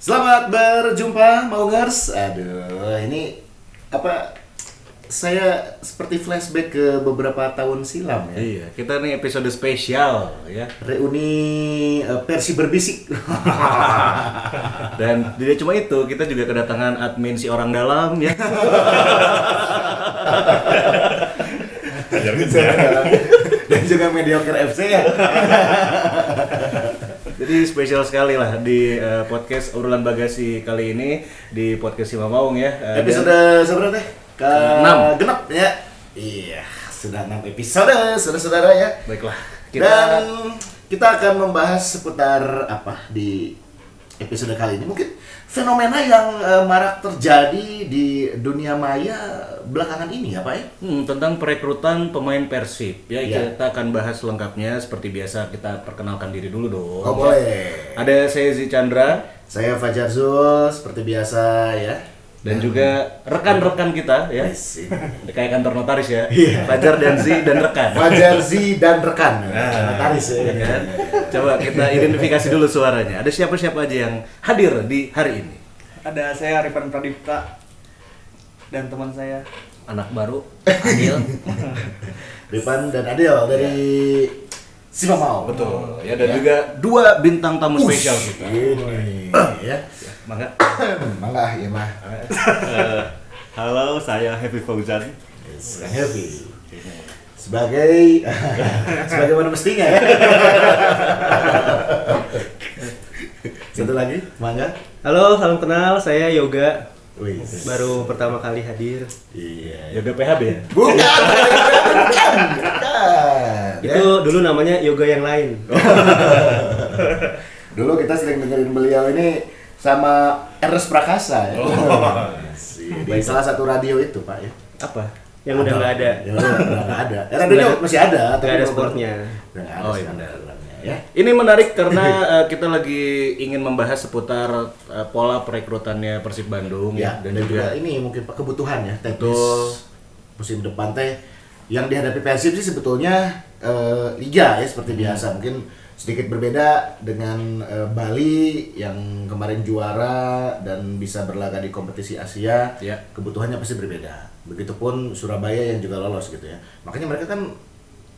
Selamat berjumpa Maungers. Aduh, ini apa saya seperti flashback ke beberapa tahun silam ya. Iya, kita nih episode spesial ya. Reuni Persi berbisik. Dan tidak cuma itu, kita juga kedatangan admin si orang dalam ya. Dan juga mediocre FC ya. Jadi spesial sekali lah di eh, podcast obrolan bagasi kali ini di podcast Sima Maung ya. Dan- Episode seberapa teh? Ke Enam. genap ya. Iya, sudah 6 episode, saudara-saudara ya. baiklah. Kita Dan kita akan membahas seputar apa di episode kali ini mungkin fenomena yang eh, marak terjadi di dunia maya belakangan ini ya Pak ya? hmm, tentang perekrutan pemain Persib ya. Iya. Kita akan bahas lengkapnya seperti biasa kita perkenalkan diri dulu dong. Oh boleh. Ada saya Zi Chandra Saya Fajar Zul seperti biasa ya. Dan juga rekan-rekan kita ya. Yes, ini. Kayak kantor notaris ya. Iya. Fajar dan Zi dan rekan. Fajar Z dan rekan. Notaris ya. Ya kan? Coba kita identifikasi dulu suaranya. Ada siapa-siapa aja yang hadir di hari ini? Ada saya Arifan Pradipta dan teman saya Anak baru, Adil. Ripan dan Adil dari Simamau. Betul. Ya dan juga dua bintang tamu spesial kita. Ini ya. Mangga. Mangga ya mah. Eh, halo, saya Happy Fauzan. Yes, yang heavy. Sebagai sebagaimana mestinya ya. Satu lagi, mangga. Halo, salam kenal. Saya Yoga. Wih. Baru pertama kali hadir. Iya. Yoga PHB ya? Bukan, bukan, bukan. Ya. Itu dulu namanya yoga yang lain. Dulu kita sering dengerin beliau ini sama Ernest Prakasa ya. Sih, Di salah satu radio itu, Pak ya. Apa? Yang udah nggak ada. Ya, udah nggak ada. Ya, radionya masih ada, Nggak ada sportnya. Udah ada Oh, iya, ya. Ini menarik karena eh, kita lagi ingin membahas seputar eh, pola perekrutannya Persib Bandung Ya, ya, dan, juga, ini mungkin kebutuhan ya teknis Betul. musim depan teh yang dihadapi Persib sih sebetulnya eh, liga ya seperti Hmm. biasa mungkin sedikit berbeda dengan eh, Bali yang kemarin juara dan bisa berlaga di kompetisi Asia Ya. kebutuhannya pasti berbeda begitupun Surabaya yang juga lolos gitu ya makanya mereka kan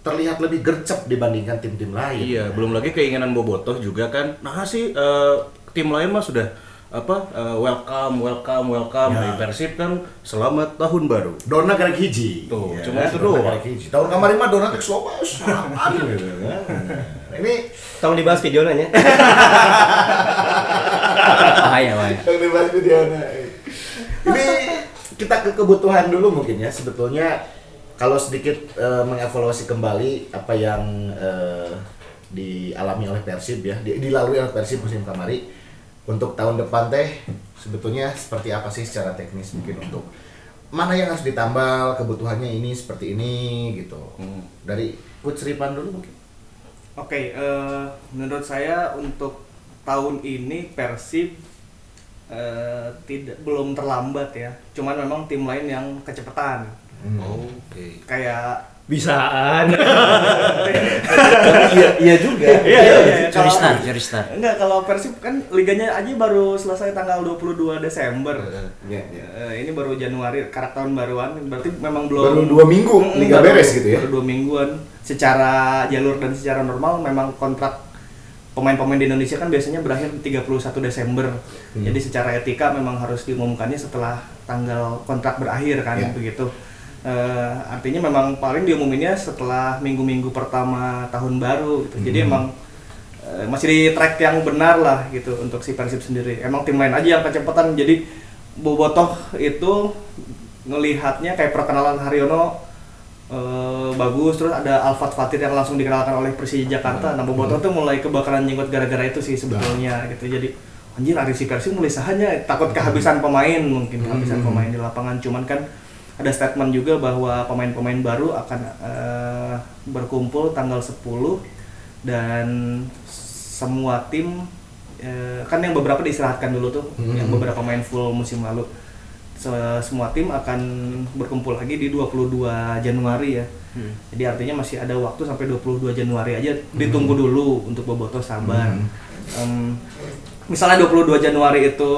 terlihat lebih gercep dibandingkan tim-tim lain Iya, belum lagi keinginan Bobotoh juga kan. Nah sih eh, tim lain mah sudah apa eh, welcome, welcome, welcome. Ya. Persib kan selamat tahun baru. Dona karek hiji. Tuh, Ya, cuma itu doang. Tahun kemarin mah Dona tek slow gitu kan. Ini Tolong dibahas video nanya. Bahaya, bahaya. yang dibahas video Ini kita ke kebutuhan dulu mungkin ya. Sebetulnya kalau sedikit eh, mengevaluasi kembali apa yang eh, dialami oleh Persib ya, di- dilalui oleh Persib musim kemarin untuk tahun depan teh sebetulnya seperti apa sih secara teknis mungkin untuk mana yang harus ditambal kebutuhannya ini seperti ini gitu. Hmm. Dari Coach Ripan dulu mungkin. Oke, eh, menurut saya untuk tahun ini Persib eh, tidak belum terlambat ya. Cuman memang tim lain yang kecepatan. Hmm. Oke. Kayak Bisaan. iya, iya juga. Iya, iya, iya. Curi Kalau- start, curi start. enggak kalau Persib kan liganya aja baru selesai tanggal 22 Desember. Ya, ya. Eh, ini baru Januari, karak tahun baruan. Berarti memang belum Baru dua minggu liga baru- beres gitu ya. Baru dua mingguan. Secara jalur dan secara normal memang kontrak pemain-pemain di Indonesia kan biasanya berakhir 31 Desember. Hmm. Jadi secara etika memang harus diumumkannya setelah tanggal kontrak berakhir kan Ya. begitu. Eh, artinya memang paling diumuminnya setelah minggu-minggu pertama tahun baru gitu. Jadi Hmm. emang eh, masih di track yang benar lah gitu untuk si Persib sendiri. Emang tim lain aja yang kecepatan. Jadi Bobotoh itu ngelihatnya kayak perkenalan Haryono eh, bagus terus ada Alfat Fatir yang langsung dikenalkan oleh Persija Jakarta. Nah, Bobotoh tuh mulai kebakaran jenggot gara-gara itu sih sebetulnya gitu. Jadi anjir hari si Persib mulai sahanya takut kehabisan pemain mungkin kehabisan Hmm. pemain di lapangan cuman kan ada statement juga bahwa pemain-pemain baru akan eh, berkumpul tanggal 10 dan semua tim eh, kan yang beberapa diistirahatkan dulu tuh Hmm. yang beberapa main full musim lalu Se- semua tim akan berkumpul lagi di 22 Januari ya Hmm. jadi artinya masih ada waktu sampai 22 Januari aja ditunggu dulu untuk Boboto sabar Hmm. Em, misalnya 22 Januari itu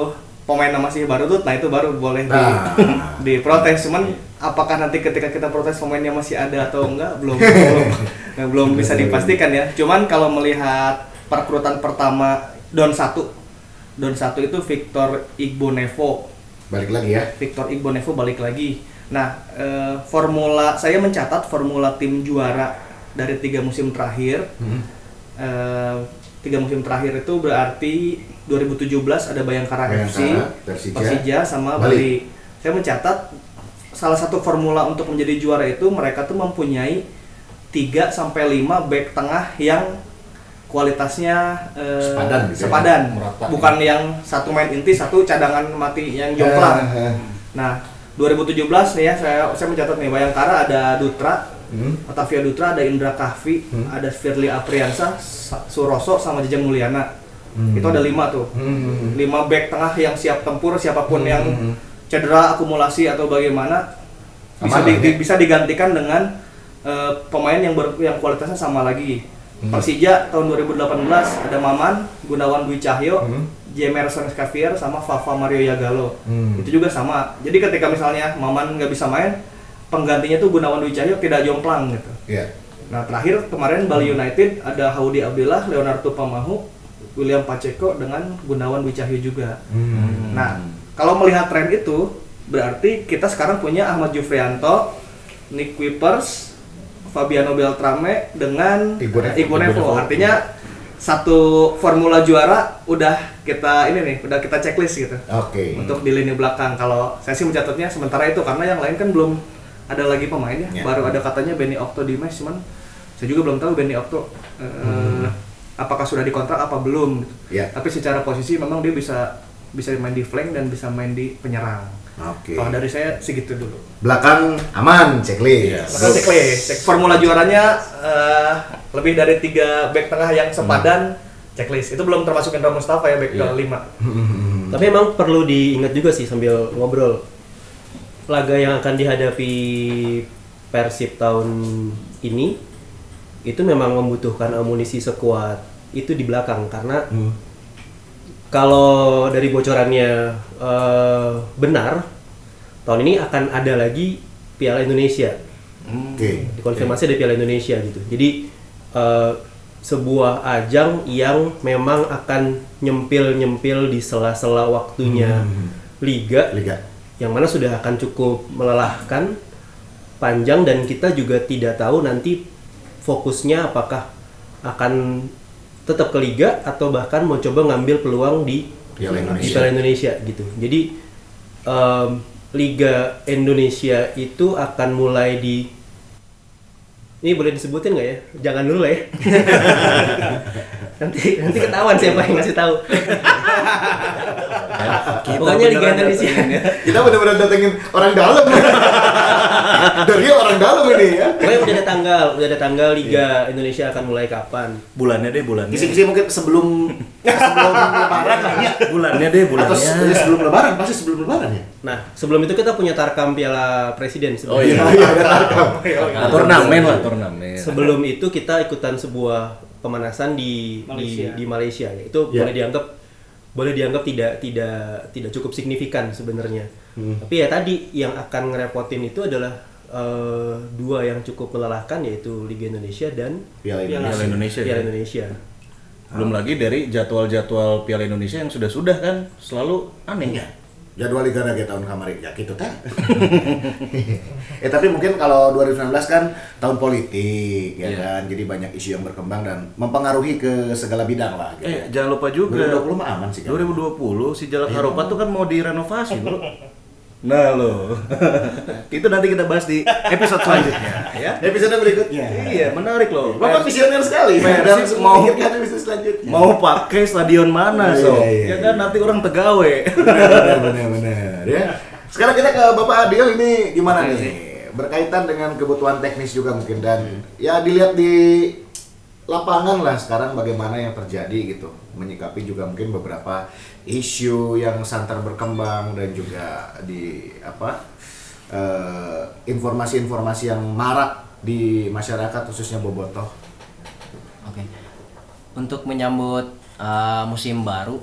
pemainnya masih baru tuh, nah itu baru boleh di, Nah. diprotes. Cuman apakah nanti ketika kita protes pemainnya masih ada atau enggak belum belum, nah, belum bisa dipastikan ya. Cuman kalau melihat perekrutan pertama Don 1 Don 1 itu Victor Igbonevo Balik lagi ya. Victor Igbonevo balik lagi. Nah, eh, formula saya mencatat formula tim juara dari tiga musim terakhir. Hmm. Eh, tiga musim terakhir itu berarti 2017 ada Bayangkara, Bayangkara, FC, Persija, Persija sama Bali. Bali. Saya mencatat salah satu formula untuk menjadi juara itu mereka tuh mempunyai 3 sampai 5 back tengah yang kualitasnya eh, Sepadan gitu ya, sepadan. merata. bukan yang satu main inti satu cadangan mati yang jomplang. Eh, eh. Nah, 2017 nih ya saya saya mencatat nih Bayangkara ada Dutra, Hmm. Otavia Dutra, ada Indra Kahvi, Hmm. ada Firly Apriansa, Sa- Suroso sama Jejang Mulyana. Hmm. Itu ada lima tuh. Hmm. Lima back tengah yang siap tempur siapa pun Hmm. yang cedera, akumulasi atau bagaimana bisa Aman di- di- ya. bisa digantikan dengan eh, pemain yang ber- yang kualitasnya sama lagi. Hmm. Persija tahun 2018 ada Maman, Gunawan Dwi Cahyo, Hmm. Jemerson Xavier sama Fafa Mario Yagalo Hmm. itu juga sama jadi ketika misalnya Maman nggak bisa main penggantinya tuh Gunawan Dwi Cahyo tidak jomplang gitu Iya. nah terakhir kemarin Bali United ada Haudi Abdillah Leonardo Pamahu William Pacheco dengan Gunawan Dwi Cahyo juga Hmm. nah kalau melihat tren itu berarti kita sekarang punya Ahmad Jufrianto Nick Kuipers Fabiano Beltrame dengan. Igbonevo Igbonevo. artinya satu formula juara udah kita ini nih udah kita checklist gitu Oke. untuk di lini belakang. Kalau saya sih mencatatnya sementara itu karena yang lain kan belum ada lagi pemain ya. Ya. Baru ada katanya Benny Okto Dimas cuman saya juga belum tahu Benny Okto eh, apakah sudah dikontrak apa belum. gitu. Ya. Tapi secara posisi memang dia bisa bisa main di flank dan bisa main di penyerang. Oke. Kalau dari saya segitu dulu. Belakang aman, checklist. Maka checklist. Cek formula juaranya eh, lebih dari tiga back tengah yang sepadan checklist. Itu belum termasuk Indra Mustafa ya back Iya. kelima. Hmm. Tapi emang perlu diingat juga sih sambil ngobrol. Laga yang akan dihadapi Persib tahun ini itu memang membutuhkan amunisi sekuat itu di belakang karena Hmm. kalau dari bocorannya eh, benar tahun ini akan ada lagi Piala Indonesia Oke. dikonfirmasi ada Piala Indonesia gitu. Jadi eh, sebuah ajang yang memang akan nyempil-nyempil di sela-sela waktunya Hmm. liga Liga. yang mana sudah akan cukup melelahkan panjang dan kita juga tidak tahu nanti fokusnya apakah akan tetap ke liga atau bahkan mau coba ngambil peluang di Piala di Indonesia. Piala Indonesia gitu. Jadi em, Liga Indonesia itu akan mulai di ini boleh disebutin nggak ya? Jangan dulu lah ya. nanti nanti ketahuan siapa yang ngasih tahu. Pokoknya Liga Indonesia. Kita benar-benar datengin orang dalam. Dari orang dalam ini ya. Pokoknya udah ada tanggal, udah ada tanggal Liga Indonesia akan mulai kapan. Bulannya deh, bulannya. Kisi-kisi mungkin sebelum sebelum lebaran lah ya. Bulannya deh, Atau bulannya. se- sebelum lebaran, pasti sebelum lebaran ya. Nah, sebelum itu kita punya tarkam Piala Presiden Oh sebenarnya. iya. Iya, ada tarkam. Nah, turnamen lah, turnamen. Sebelum itu kita ikutan sebuah pemanasan di Malaysia. di, di Malaysia. Itu Ya. boleh dianggap boleh dianggap tidak tidak tidak cukup signifikan sebenarnya. Hmm. Tapi ya tadi yang akan ngerepotin itu adalah eh, dua yang cukup melelahkan yaitu Liga Indonesia dan Piala Piala Piala Indonesia. Piala ya. Indonesia. Belum lagi dari jadwal-jadwal Piala Indonesia yang sudah-sudah kan selalu aneh. Iya. Jadwal Liga Naga tahun kemarin ya gitu kan. eh tapi mungkin kalau 2019 kan tahun politik ya Iya. kan. Jadi banyak isu yang berkembang dan mempengaruhi ke segala bidang lah gitu. Eh, jangan lupa juga 2020 mah aman sih kan. 2020 si Jalak Iya. Harupat tuh kan mau direnovasi, Bro. Nah, lo. itu nanti kita bahas di episode selanjutnya, ya. Episode berikutnya. Iya, menarik loh. Bapak visioner sekali. Persib Dan mau- memikirkan episode selanjutnya. Mau pakai stadion mana, Iya, so? iya, iya. Ya kan nanti orang tegawe. benar benar benar ya. Sekarang kita ke Bapak Adil ini gimana nih? Berkaitan dengan kebutuhan teknis juga mungkin dan ya dilihat di lapangan lah sekarang bagaimana yang terjadi gitu. Menyikapi juga mungkin beberapa isu yang santer berkembang dan juga di apa eh, informasi-informasi yang marak di masyarakat khususnya Bobotoh. Oke. Untuk menyambut uh, musim baru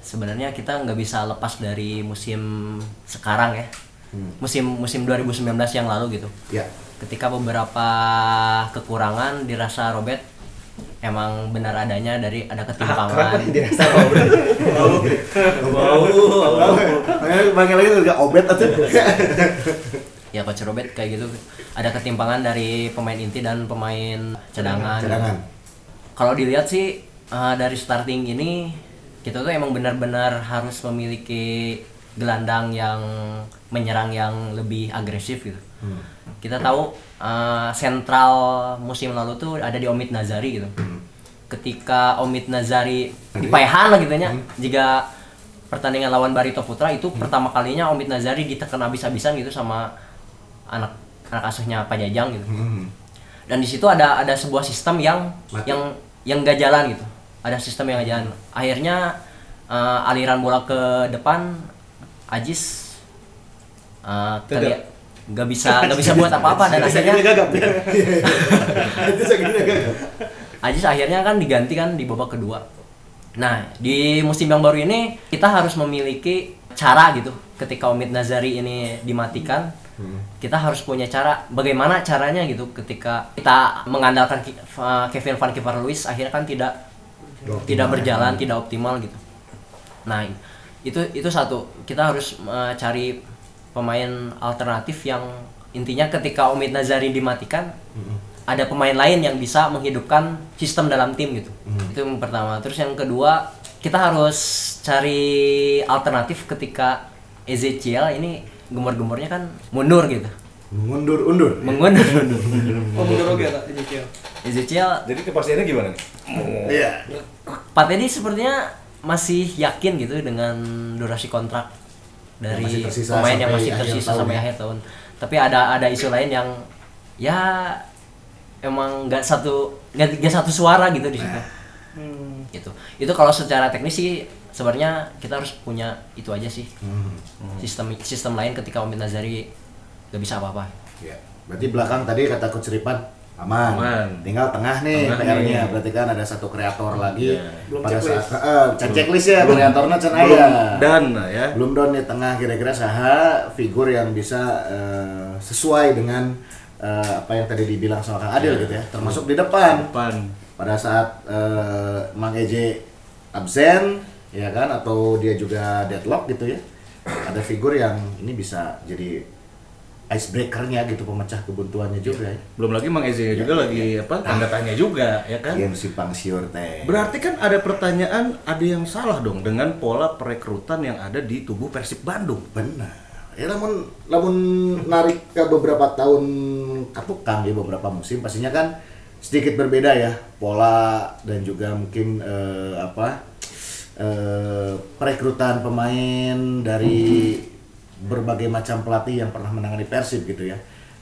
sebenarnya kita nggak bisa lepas dari musim sekarang ya. Musim musim 2019 yang lalu gitu. Ya. Ketika beberapa kekurangan dirasa Robert emang benar adanya dari ada ketimpangan. dirasa mau mau mau Panggil lagi juga obet atau ya coach Robert kayak gitu ada ketimpangan dari pemain inti dan pemain cadangan. cadangan. Kalau dilihat sih eh, dari starting ini kita tuh emang benar-benar harus memiliki gelandang yang menyerang yang lebih agresif gitu. Kita tahu eh, sentral musim lalu tuh ada di Omid Nazari gitu. Ketika Omid Nazari di Payahan lah gitu nya, jika pertandingan lawan Barito Putra itu pertama kalinya Omid Nazari ditekan habis-habisan gitu sama anak anak asuhnya Pak Jajang gitu. Dan di situ ada ada sebuah sistem yang Mati. yang yang gak jalan gitu. Ada sistem yang gak jalan. Akhirnya eh, aliran bola ke depan Ajis eh, terlihat nggak bisa nggak bisa buat apa-apa dan akhirnya gagap ya. Itu segini gagap. Ajis akhirnya kan diganti kan di babak kedua. Nah, di musim yang baru ini kita harus memiliki cara gitu. Ketika Omid Nazari ini dimatikan, kita harus punya cara. Bagaimana caranya gitu ketika kita mengandalkan Kevin Van Kiper Lewis akhirnya kan tidak tidak berjalan, tidak optimal gitu. Nah, itu itu satu. Kita harus uh, cari pemain alternatif yang intinya ketika Omid Nazari dimatikan ada pemain lain yang bisa menghidupkan sistem dalam tim gitu. Itu yang pertama. Terus yang kedua, kita harus cari alternatif ketika Ezekiel ini gemur-gemurnya kan mundur gitu. Mundur undur. Mengundur. Oh, mundur oke tak Ezekiel. Ezekiel Jadi kepastiannya gimana nih? Iya. Pak Teddy sepertinya masih yakin gitu dengan durasi kontrak dari Yang masih tersisa pemain yang masih akhir tersisa tahun sampai ya. akhir tahun. Tapi ada ada isu lain yang ya emang nggak satu nggak satu suara gitu di situ. Hmm. Gitu. Itu kalau secara teknis sih sebenarnya kita harus punya itu aja sih. Hmm. Sistem sistem lain ketika Omid Nazari nggak bisa apa-apa. Ya. Berarti belakang tadi kata Coach Ripan aman. Aman. Tinggal tengah nih PR-nya. Berarti kan ada satu kreator lagi Iya. Belum pada checklist. saat eh, can checklist ya kreatornya can Belum aya. dan ya. Belum down nih tengah kira-kira saha figur yang bisa eh, sesuai dengan eh, apa yang tadi dibilang sama Kang Adil gitu ya. Termasuk di depan. Depan. pada saat eh, Mang Eje absen ya kan atau dia juga deadlock gitu ya ada figur yang ini bisa jadi icebreakernya gitu pemecah kebuntuannya juga ya. Belum lagi Mang Eze juga lagi apa tanda tanya juga ya kan. game simpang siur teh. Berarti kan ada pertanyaan, ada yang salah dong dengan pola perekrutan yang ada di tubuh Persib Bandung. benar. Ya namun namun narik ke beberapa tahun ke tukang ya beberapa musim pastinya kan sedikit berbeda ya pola dan juga mungkin eh, apa eh, perekrutan pemain dari berbagai macam pelatih yang pernah menangani Persib gitu ya.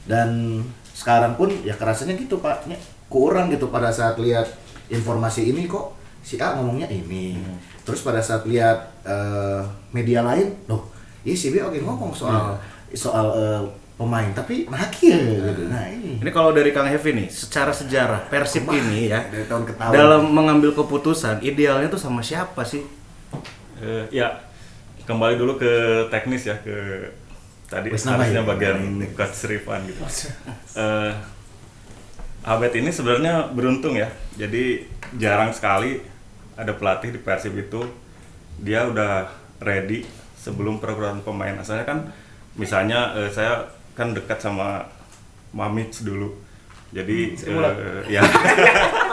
Dan sekarang pun ya kerasanya gitu pak. Ya, kurang gitu pada saat lihat informasi ini kok. Si A ngomongnya ini. Terus pada saat lihat eh, media lain loh iya si B oke ngomong soal soal eh, pemain tapi nah kieu gitu. Nah ini. Ini kalau dari Kang Hevi nih, secara sejarah Persib ini ya dari tahun ke tahun. dalam mengambil keputusan idealnya tuh sama siapa sih? Eh, ya, kembali dulu ke teknis ya ke tadi nama harusnya ya. bagian coach Rifan gitu. Eh, Abed ini sebenarnya beruntung ya. Jadi jarang sekali ada pelatih di Persib itu dia udah ready sebelum perekrutan pemain. Asalnya kan misalnya eh, saya kan dekat sama Mamit dulu. Jadi eh, ya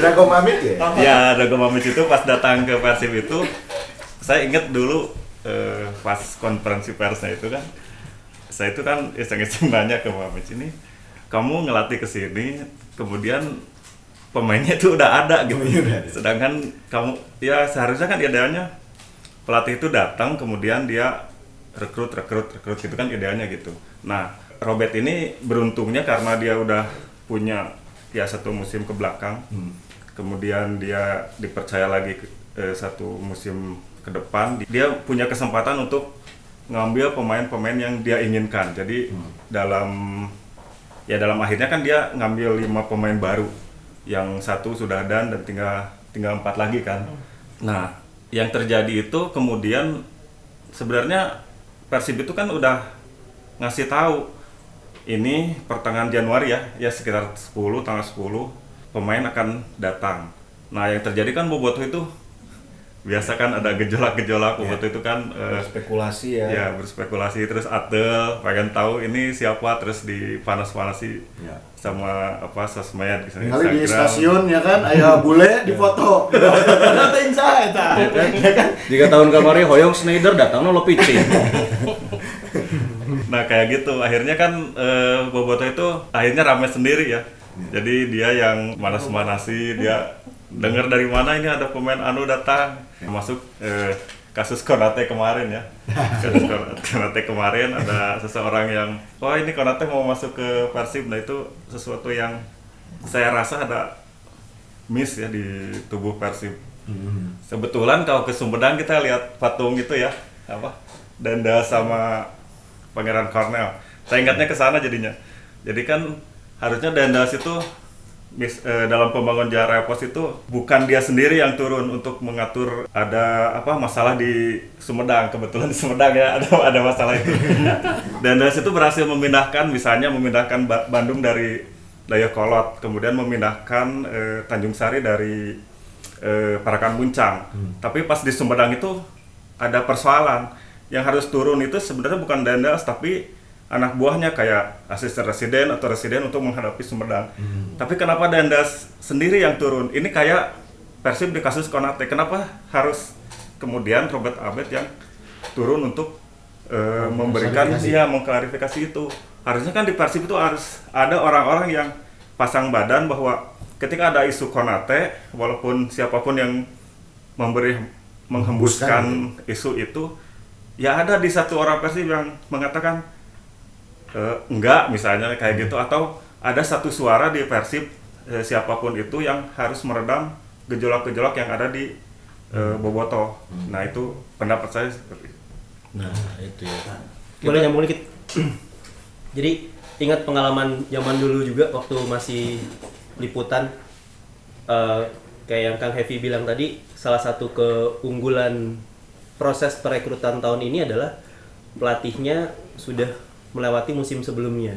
Drago Mamit ya? Ya Dago Mamic itu pas datang ke Persib itu saya inget dulu eh, pas konferensi persnya itu kan saya itu kan iseng-iseng nanya ke Mamic ini kamu ngelatih ke sini kemudian pemainnya itu udah ada gitu. Udah ada. sedangkan kamu ya seharusnya kan idealnya pelatih itu datang kemudian dia rekrut rekrut rekrut gitu kan idealnya gitu. Nah Robert ini beruntungnya karena dia udah punya ya satu musim ke belakang. Kemudian dia dipercaya lagi ke- eh, satu musim ke depan. Dia punya kesempatan untuk ngambil pemain-pemain yang dia inginkan. Jadi dalam ya dalam akhirnya kan dia ngambil lima pemain baru. Yang satu sudah dan dan tinggal tinggal empat lagi kan. Nah, yang terjadi itu kemudian sebenarnya Persib itu kan udah ngasih tahu ini pertengahan Januari ya, ya sekitar 10 tanggal 10 pemain akan datang. Nah, yang terjadi kan Boboto itu biasa kan ada gejolak-gejolak Boboto itu kan eh, spekulasi ya. ya berspekulasi terus Adel pengen tahu ini siapa terus dipanas-panasi Ya. sama apa sosmed gitu, Kali di Instagram. stasiun ya kan, ayah bule di foto. Ternyata insya eta. Ya kan? Jika tahun kemarin Hoyong Schneider datang lo pitching. Nah kayak gitu, akhirnya kan eh, Boboto itu akhirnya rame sendiri ya. Jadi dia yang manas-manasi, dia dengar dari mana ini ada pemain anu datang, masuk eh, kasus Konate kemarin ya. Kasus Konate kemarin ada seseorang yang, wah ini Konate mau masuk ke Persib, nah itu sesuatu yang saya rasa ada miss ya di tubuh Persib. Sebetulan kalau ke Sumedang kita lihat patung itu ya, apa? Danda sama Pangeran Cornell. Saya ingatnya ke sana jadinya. Jadi kan harusnya Dandas itu mis- eh, dalam pembangun jalan pos itu bukan dia sendiri yang turun untuk mengatur ada apa masalah di Sumedang. Kebetulan di Sumedang ya ada ada masalah itu. Dandas itu berhasil memindahkan misalnya memindahkan Ba- Bandung dari Dayakolot kemudian memindahkan eh, Tanjung Sari dari eh, Parakan Muncang tapi pas di Sumedang itu ada persoalan yang harus turun itu sebenarnya bukan Dandas tapi anak buahnya kayak asisten residen atau residen untuk menghadapi Sumedang. Tapi kenapa Dandas sendiri yang turun? Ini kayak Persib di kasus Konate. Kenapa harus kemudian Robert Abed yang turun untuk eh, memberikan Klarifikasi. dia mengklarifikasi itu? Harusnya kan di Persib itu harus ada orang-orang yang pasang badan bahwa ketika ada isu Konate, walaupun siapa pun yang memberi menghembuskan isu itu, ya ada di satu orang Persib yang mengatakan eh, enggak misalnya kayak gitu atau ada satu suara di Persib eh, siapa pun itu yang harus meredam gejolak-gejolak yang ada di eh, Boboto. Nah itu pendapat saya seperti itu. Nah, itu ya. Boleh nyambung dikit. Jadi ingat pengalaman zaman dulu juga waktu masih liputan eh, kayak yang Kang Heavy bilang tadi salah satu keunggulan proses perekrutan tahun ini adalah pelatihnya sudah melewati musim sebelumnya.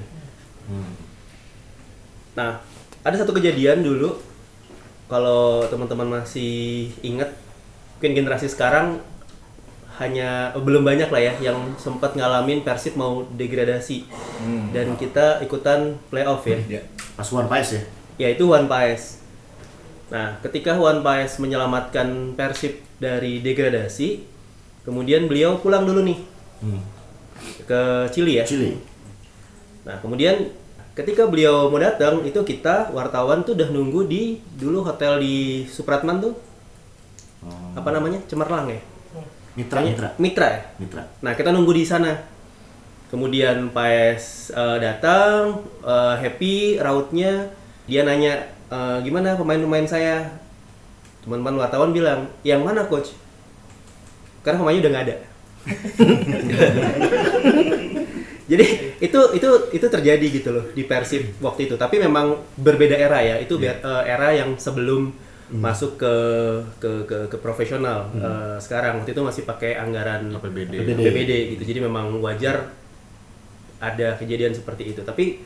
Nah, ada satu kejadian dulu kalau teman-teman masih ingat mungkin generasi sekarang hanya belum banyak lah ya yang sempat ngalamin Persib mau degradasi dan kita ikutan playoff ya. Ya. Pas One Pies ya. Yaitu Juan Paes. Nah, ketika Juan Paes menyelamatkan Persib dari degradasi, kemudian beliau pulang dulu nih ke Chili ya. Chili. Nah, kemudian ketika beliau mau datang itu kita wartawan tuh udah nunggu di dulu hotel di Supratman tuh. Apa namanya? Cemerlang ya? Mitra, mitra. Mitra ya? Mitra. Nah, kita nunggu di sana. Kemudian Paes eh, datang, eh, happy rautnya, dia nanya "Eh, gimana pemain-pemain saya. Teman-teman wartawan bilang, yang mana coach? Karena pemainnya udah nggak ada. Jadi itu itu itu terjadi gitu loh di Persib waktu itu. Tapi memang berbeda era ya. Itu be- eh, era yang sebelum masuk ke ke ke, ke profesional. Eh, sekarang waktu itu masih pakai anggaran APBD. APBD. APBD gitu. Jadi memang wajar ada kejadian seperti itu. Tapi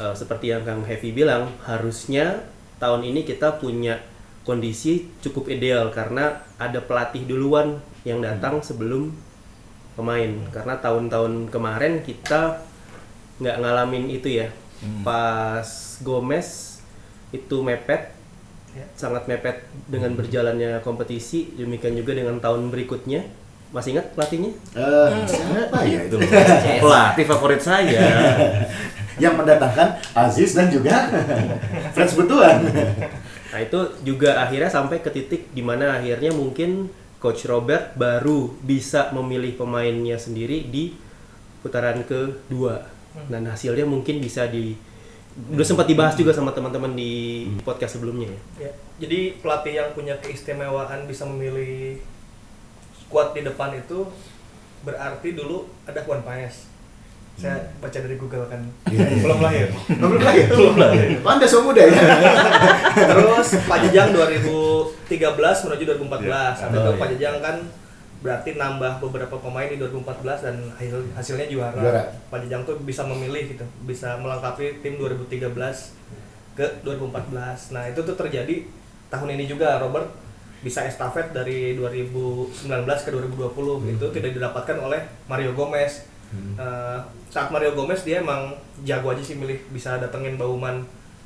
eh, seperti yang Kang Heavy bilang, harusnya tahun ini kita punya kondisi cukup ideal karena ada pelatih duluan yang datang sebelum pemain. Karena tahun-tahun kemarin kita nggak ngalamin itu ya. Pas Gomez itu mepet, sangat mepet dengan berjalannya kompetisi. Demikian juga dengan tahun berikutnya. Masih ingat pelatihnya? Eh, siapa ya itu? Pelatih favorit saya. Yang mendatangkan Aziz dan juga Frans Betuan. Nah itu juga akhirnya sampai ke titik di mana akhirnya mungkin Coach Robert baru bisa memilih pemainnya sendiri di putaran kedua. Dan hasilnya mungkin bisa di udah sempat dibahas juga sama teman-teman di podcast sebelumnya ya. Ya, jadi pelatih yang punya keistimewaan bisa memilih squad di depan itu berarti dulu ada Juan Paes. Saya baca dari Google kan. Belum lahir. Belum lagi. Belum lagi. Anda so muda ya. Terus Pak Jejang 2013 2013 menuju 2014. Iya. Saat itu Oh, iya. Pak Jajang kan berarti nambah beberapa pemain di 2014 dan hasil hasilnya juara. Juara. Pak Jajang tuh bisa memilih gitu, bisa melengkapi tim 2013 ke 2014. Nah, itu tuh terjadi tahun ini juga Robert bisa estafet dari 2019 ke 2020 itu tidak didapatkan oleh Mario Gomez. Eh, saat Mario Gomez dia emang jago aja sih milih bisa datengin Bauman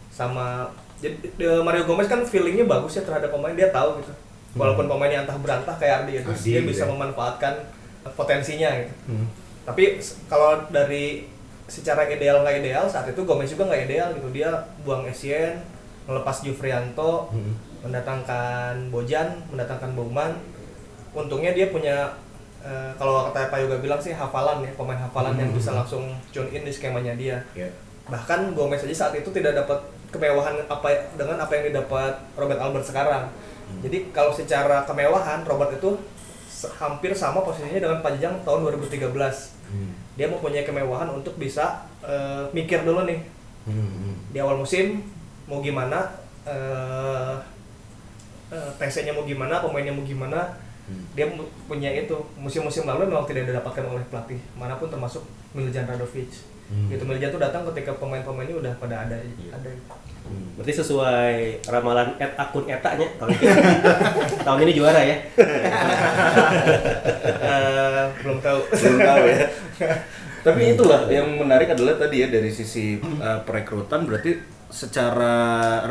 sama jadi Mario Gomez kan feelingnya bagus ya terhadap pemain dia tahu gitu. Walaupun pemainnya entah berantah kayak Ardi itu Ardi dia bisa ya. memanfaatkan potensinya gitu. Tapi s- kalau dari secara ideal nggak ideal saat itu Gomez juga nggak ideal gitu. Dia buang Essien melepas Jufrianto mendatangkan Bojan mendatangkan Bauman. Untungnya dia punya eh, kalau kata Pak Yoga bilang sih hafalan ya pemain hafalan yang bisa langsung tune in di skemanya dia Ya. bahkan Gomez aja saat itu tidak dapat kemewahan apa dengan apa yang didapat Robert Albert sekarang. Jadi kalau secara kemewahan Robert itu hampir sama posisinya dengan Pajang tahun 2013. Dia mempunyai kemewahan untuk bisa eh, mikir dulu nih di awal musim mau gimana eh eh, TC-nya mau gimana, pemainnya mau gimana. Dia punya itu. Musim-musim lalu memang tidak didapatkan oleh pelatih mana pun termasuk Miljan Radovic. Gitu Miljan tuh datang ketika pemain-pemainnya udah pada ada ada. Berarti sesuai ramalan et akun etanya tahun ini. tahun ini juara ya. Eh, belum tahu. belum tahu ya. Tapi itulah yang menarik adalah tadi ya dari sisi uh, perekrutan berarti secara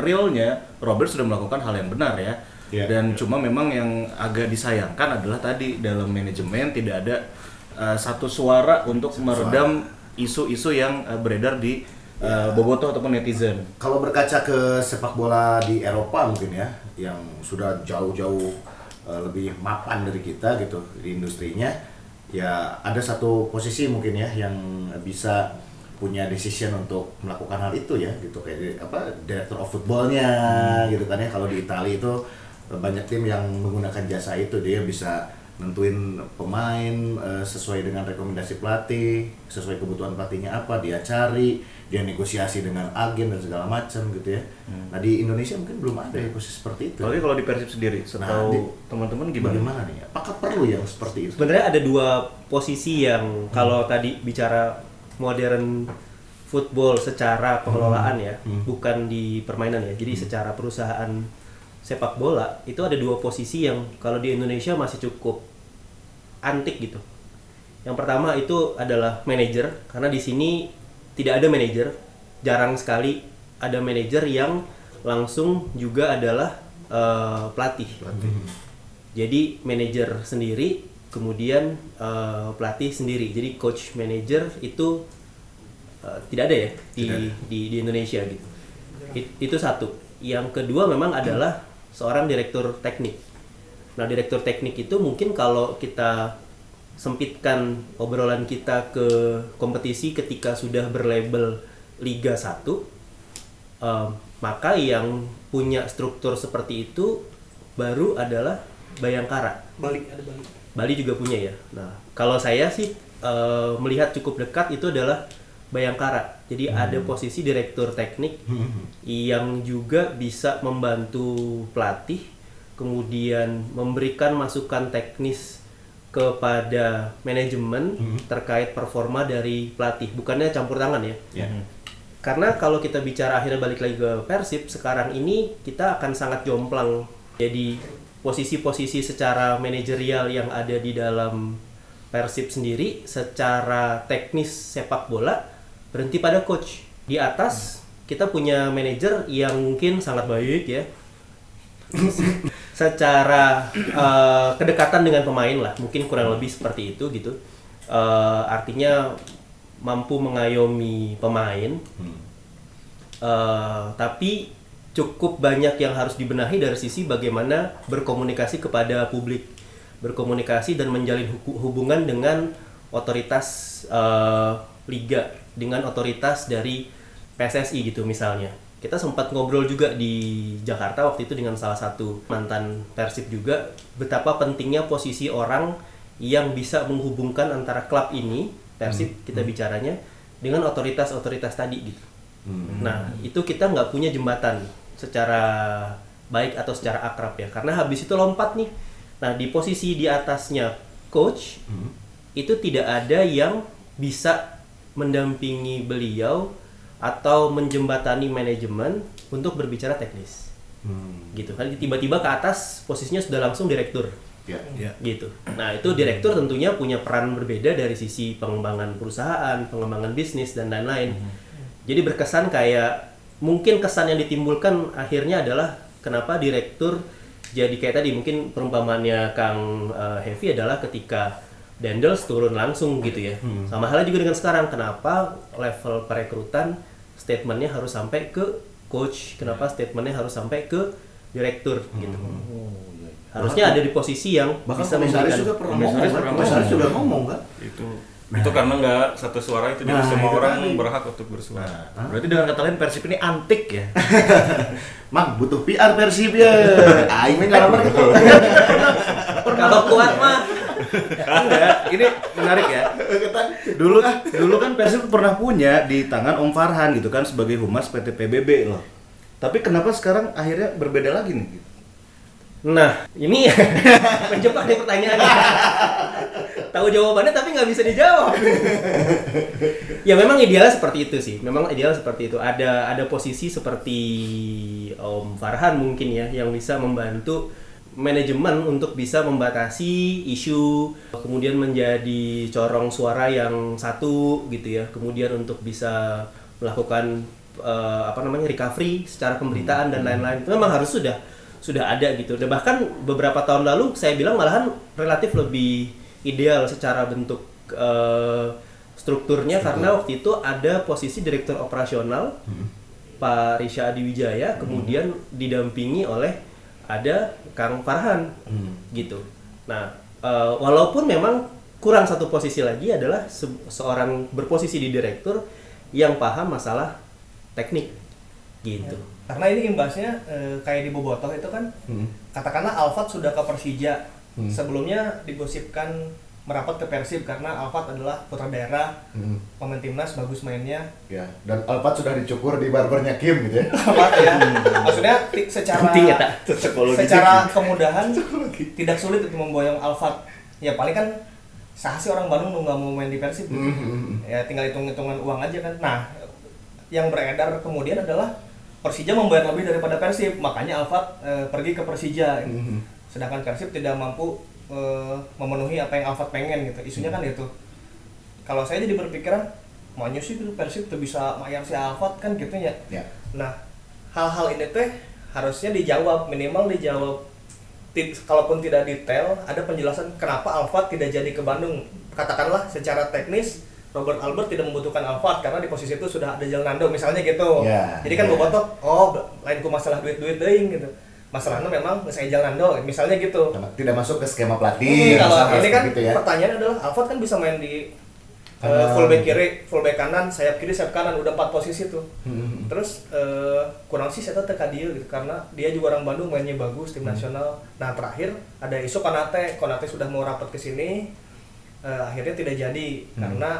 realnya Robert sudah melakukan hal yang benar ya. Iya. Dan cuma memang yang agak disayangkan adalah tadi dalam manajemen tidak ada uh, satu suara untuk meredam isu-isu yang uh, beredar di uh, bobotoh ataupun netizen. Kalau berkaca ke sepak bola di Eropa mungkin ya, yang sudah jauh-jauh eh, lebih mapan dari kita gitu di industrinya, ya ada satu posisi mungkin ya yang bisa punya decision untuk melakukan hal itu ya gitu kayak apa director of footballnya gitu kan ya kalau di Italia itu eh, banyak tim yang menggunakan jasa itu. Dia bisa nentuin pemain eh, sesuai dengan rekomendasi pelatih sesuai kebutuhan pelatihnya apa dia cari dia negosiasi dengan agen dan segala macam gitu ya. Nah di Indonesia mungkin belum ada ya posisi seperti itu. Tapi kalau di Persib sendiri, setahu di- teman-teman gimana? bagaimana nih? Apakah perlu yang seperti itu? Sebenarnya ada dua posisi yang kalau tadi bicara modern football secara pengelolaan ya, bukan di permainan ya. Jadi secara perusahaan sepak bola itu ada dua posisi yang kalau di Indonesia masih cukup antik gitu. Yang pertama itu adalah manajer karena di sini tidak ada manajer, jarang sekali ada manajer yang langsung juga adalah eh, pelatih. Jadi manajer sendiri, kemudian eh, pelatih sendiri. Jadi coach manager itu eh, tidak ada ya di, di di Indonesia gitu. It- itu satu. Yang kedua memang adalah seorang direktur teknik. Nah direktur teknik itu mungkin kalau kita sempitkan obrolan kita ke kompetisi ketika sudah berlabel Liga 1 eh, maka yang punya struktur seperti itu baru adalah Bayangkara. Balik ada balik. Bali juga punya ya. Nah, kalau saya sih eh, melihat cukup dekat itu adalah Bayangkara. Jadi ada posisi direktur teknik yang juga bisa membantu pelatih, kemudian memberikan masukan teknis kepada manajemen terkait performa dari pelatih. Bukannya campur tangan ya. ya Karena kalau kita bicara akhirnya balik lagi ke Persib, sekarang ini kita akan sangat jomplang. Jadi posisi-posisi secara manajerial yang ada di dalam Persib sendiri, secara teknis sepak bola berhenti pada coach. Di atas kita punya manajer yang mungkin sangat baik ya. secara eh, kedekatan dengan pemain lah, mungkin kurang lebih seperti itu gitu. Eh, artinya mampu mengayomi pemain, Eh, tapi cukup banyak yang harus dibenahi dari sisi bagaimana berkomunikasi kepada publik, berkomunikasi dan menjalin hubungan dengan otoritas eh, liga, dengan otoritas dari PSSI gitu misalnya. Kita sempat ngobrol juga di Jakarta waktu itu dengan salah satu mantan Persib juga betapa pentingnya posisi orang yang bisa menghubungkan antara klub ini Persib kita bicaranya dengan otoritas-otoritas tadi gitu. Nah, itu kita nggak punya jembatan secara baik atau secara akrab ya karena habis itu lompat nih. Nah di posisi di atasnya coach itu tidak ada yang bisa mendampingi beliau atau menjembatani manajemen untuk berbicara teknis Hmm. gitu kan tiba-tiba ke atas posisinya sudah langsung direktur Ya. Ya. gitu. Nah itu direktur tentunya punya peran berbeda dari sisi pengembangan perusahaan, pengembangan bisnis dan lain-lain. Jadi berkesan kayak mungkin kesan yang ditimbulkan akhirnya adalah kenapa direktur jadi kayak tadi mungkin perumpamannya Kang eh, Heavy adalah ketika Dendels turun langsung gitu ya. Sama halnya juga dengan sekarang kenapa level perekrutan statementnya harus sampai ke coach, kenapa statementnya harus sampai ke direktur gitu. Harusnya ada di posisi yang Bahkan bisa komisaris memberikan juga pernah Komisaris ngomong Komisaris ngomong. juga ngomong kan? itu itu karena nggak satu suara itu jadi Nah, semua itu orang tadi. berhak untuk bersuara Nah, berarti dengan kata lain Persib ini antik ya. Mang butuh PR Persib ya. Aing mah gitu. Kalau kuat mah Enggak, ini menarik ya. Dulu dulu kan Persib pernah punya di tangan Om Farhan gitu kan sebagai humas PT PBB loh. Tapi kenapa sekarang akhirnya berbeda lagi nih? Nah, ini menjebak nih pertanyaannya. Tahu jawabannya tapi nggak bisa dijawab. ya memang idealnya seperti itu sih. Memang ideal seperti itu. Ada ada posisi seperti Om Farhan mungkin ya yang bisa membantu manajemen untuk bisa membatasi isu, kemudian menjadi corong suara yang satu gitu ya. Kemudian untuk bisa melakukan eh, apa namanya recovery secara pemberitaan dan lain-lain. Itu memang harus sudah sudah ada gitu. Dan bahkan beberapa tahun lalu saya bilang malahan relatif lebih ideal secara bentuk eh, strukturnya karena waktu itu ada posisi direktur operasional Pak Risha Adiwijaya kemudian didampingi oleh ada Kang Farhan gitu. Nah, eh, walaupun memang kurang satu posisi lagi adalah se- seorang berposisi di direktur yang paham masalah teknik gitu. Karena ini imbasnya eh, kayak di Bobotoh itu kan Hmm. katakanlah Alfat sudah ke Persija. Sebelumnya digosipkan merapat ke Persib karena Alfat adalah putra daerah, Hmm. pemain timnas bagus mainnya. Ya, dan Alpat sudah dicukur di barbernya Kim gitu ya. Alfat ya. Maksudnya ti- secara Penting ya, secara kemudahan tidak sulit untuk memboyong Alfat. Ya paling kan sah sih orang Bandung nggak mau main di Persib. gitu. Hmm. Ya tinggal hitung-hitungan uang aja kan. Nah, yang beredar kemudian adalah Persija membayar lebih daripada Persib, makanya Alfat eh, pergi ke Persija. Sedangkan Persib tidak mampu eh, memenuhi apa yang Alfat pengen gitu. Isunya kan itu. Kalau saya jadi berpikiran, maunya sih gitu Persib tuh bisa mayar si Alfat kan gitu ya. Ya. Nah, hal-hal ini teh harusnya dijawab minimal dijawab kalaupun tidak detail ada penjelasan kenapa Alphard tidak jadi ke Bandung katakanlah secara teknis Robert Albert tidak membutuhkan Alphard karena di posisi itu sudah ada Nando misalnya gitu Ya, jadi kan ya. bobotoh oh lain ku masalah duit-duit deing gitu masalahnya memang saya Nando misalnya gitu Tidak masuk ke skema Hmm, pelatih. kalau misalnya ini kan seperti itu ya. pertanyaan adalah Alphard kan bisa main di uh, fullback kiri, fullback kanan, sayap kiri, sayap kanan, udah empat posisi tuh. Hmm. Terus eh, kurang sih saya teka dia gitu karena dia juga orang Bandung mainnya bagus tim Hmm. nasional. Nah terakhir ada isu Konate, Konate sudah mau rapat ke sini, eh, akhirnya tidak jadi Hmm. karena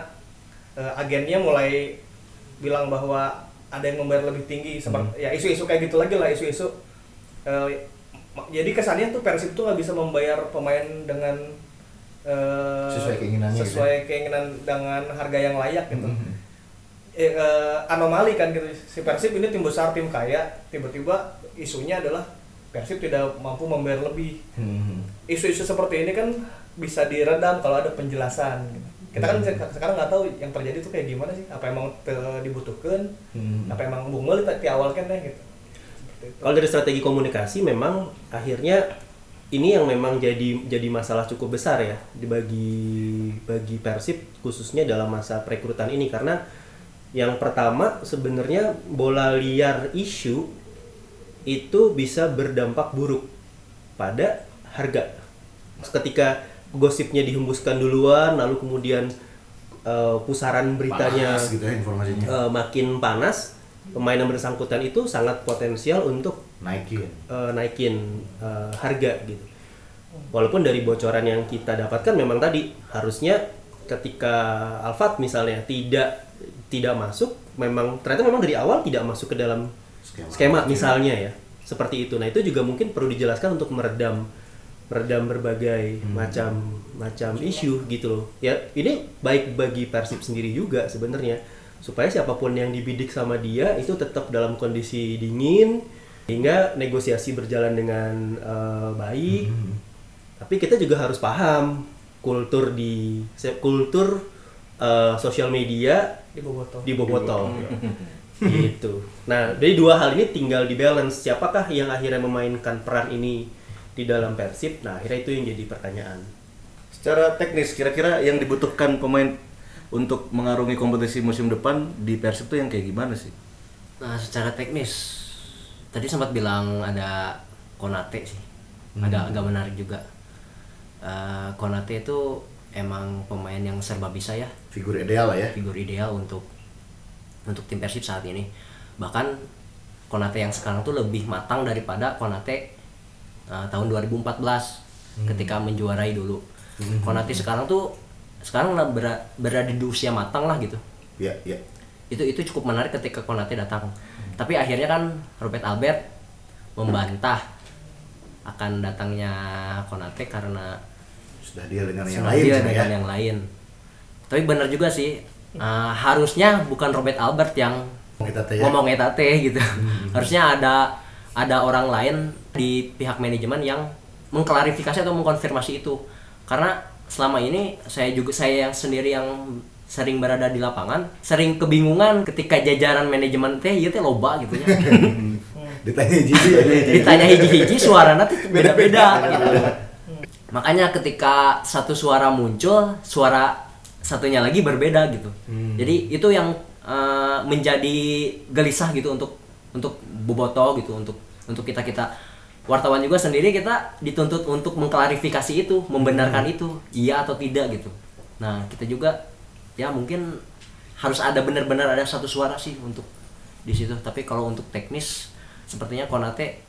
eh, agennya mulai bilang bahwa ada yang membayar lebih tinggi seperti Hmm. ya isu-isu kayak gitu lagi lah isu-isu. Ma- jadi kesannya tuh Persib tuh nggak bisa membayar pemain dengan eh, Sesuai keinginannya gitu sesuai keinginan dengan harga yang layak gitu Mhm. eh, eh, anomali kan gitu si Persib ini tim besar tim kaya tiba-tiba isunya adalah Persib tidak mampu membayar lebih Hmm. isu-isu seperti ini kan bisa diredam kalau ada penjelasan gitu. kita kan Hmm. se- sekarang nggak tahu yang terjadi itu kayak gimana sih apa emang dibutuhkan Hmm. apa emang bungel di awal kan deh gitu. Kalau dari strategi komunikasi memang akhirnya ini yang memang jadi jadi masalah cukup besar ya bagi bagi Persib khususnya dalam masa perekrutan ini karena yang pertama sebenarnya bola liar isu itu bisa berdampak buruk pada harga. Ketika gosipnya dihembuskan duluan lalu kemudian eh, pusaran beritanya Panas gitu ya informasinya. eh, makin panas, pemain yang bersangkutan itu sangat potensial untuk Naikin. eh, naikin eh, harga gitu. Walaupun dari bocoran yang kita dapatkan memang tadi harusnya ketika Alfat misalnya tidak tidak masuk, memang ternyata memang dari awal tidak masuk ke dalam Skema. skema misalnya ya. seperti itu. Nah itu juga mungkin perlu dijelaskan untuk meredam meredam berbagai macam macam isu gitu loh. Ya ini baik bagi Persib sendiri juga sebenarnya supaya siapa pun yang dibidik sama dia itu tetap dalam kondisi dingin hingga negosiasi berjalan dengan eh, baik. Tapi kita juga harus paham kultur di kultur eh, sosial media di Boboto. di Boboto. gitu. Nah, dari dua hal ini tinggal di balance siapakah yang akhirnya memainkan peran ini di dalam Persib. Nah, akhirnya itu yang jadi pertanyaan. Secara teknis kira-kira yang dibutuhkan pemain untuk mengarungi kompetisi musim depan di Persib tuh yang kayak gimana sih? Nah, secara teknis tadi sempat bilang ada Konate sih. Agak agak menarik juga. Eh, Konate itu emang pemain yang serba bisa ya, Figur ideal lah ya. figur ideal untuk untuk tim Persib saat ini. Bahkan Konate yang sekarang tuh lebih matang daripada Konate eh, tahun 2014 ketika menjuarai dulu. Konate sekarang tuh sekarang lah bera- berada di usia matang lah gitu Ya, ya. itu itu cukup menarik ketika Konate datang. Tapi akhirnya kan Robert Albert membantah akan datangnya Konate karena Sudah dia dengan yang lain dia sana dengan ya. yang lain. Tapi benar juga sih, uh, harusnya bukan Robert Albert yang Kita teh ya. ngomong etate gitu. harusnya ada ada orang lain di pihak manajemen yang mengklarifikasi atau mengkonfirmasi itu. Karena selama ini saya juga saya yang sendiri yang sering berada di lapangan, sering kebingungan ketika jajaran manajemen teh ieu teh loba gitu ya. Ditanya Jiji ya. Ditanya hiji-hiji suaranya tuh beda-beda gitu. Makanya ketika satu suara muncul, suara satunya lagi berbeda gitu. Jadi itu yang eh, menjadi gelisah gitu untuk untuk Boboto gitu, untuk untuk kita kita wartawan juga sendiri kita dituntut untuk mengklarifikasi itu, membenarkan itu, iya atau tidak gitu. Nah kita juga ya mungkin harus ada benar-benar ada satu suara sih untuk di situ. Tapi kalau untuk teknis sepertinya Konate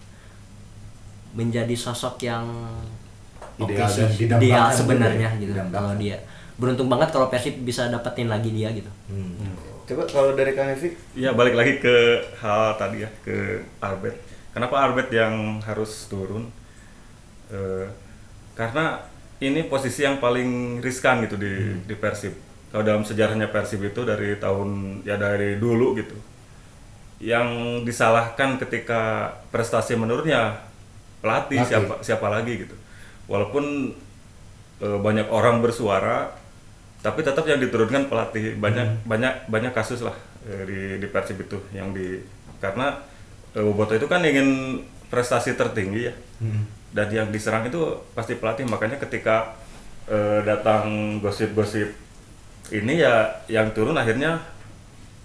menjadi sosok yang Ideal sih, dan didambakan ideal juga sebenarnya ya, gitu. Kalau dia beruntung banget kalau Persib bisa dapetin lagi dia gitu. Hmm. Coba kalau dari Kang Evi, Ya balik lagi ke hal tadi ya ke Albert. Kenapa Albert yang harus turun? Eh, karena ini posisi yang paling riskan gitu di di Persib. Kalau dalam sejarahnya Persib itu dari tahun ya dari dulu gitu. Yang disalahkan ketika prestasi menurunnya pelatih Pelatih. siapa siapa lagi gitu. Walaupun eh, banyak orang bersuara tapi tetap yang diturunkan pelatih banyak banyak banyak kasus lah eh, di di Persib itu yang di karena Boboto itu kan ingin prestasi tertinggi ya. Dan yang diserang itu pasti pelatih. Makanya ketika eh, datang gosip-gosip ini ya yang turun akhirnya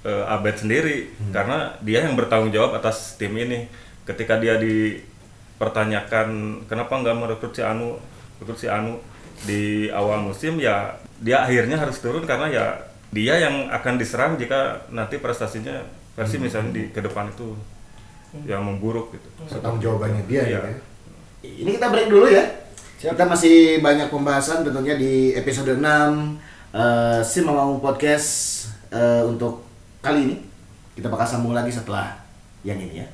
eh, Abed sendiri. Karena dia yang bertanggung jawab atas tim ini. Ketika dia dipertanyakan kenapa nggak merekrut si Anu? Rekrut si Anu di awal musim? Ya dia akhirnya harus turun karena ya dia yang akan diserang jika nanti prestasinya versi misalnya di ke depan itu yang memburuk gitu. Pertanggung jawabannya dia Iya. ya. Ini kita break dulu ya. Kita masih banyak pembahasan tentunya di episode 6 eh si Mamang Podcast eh, untuk kali ini. Kita bakal sambung lagi setelah yang ini ya.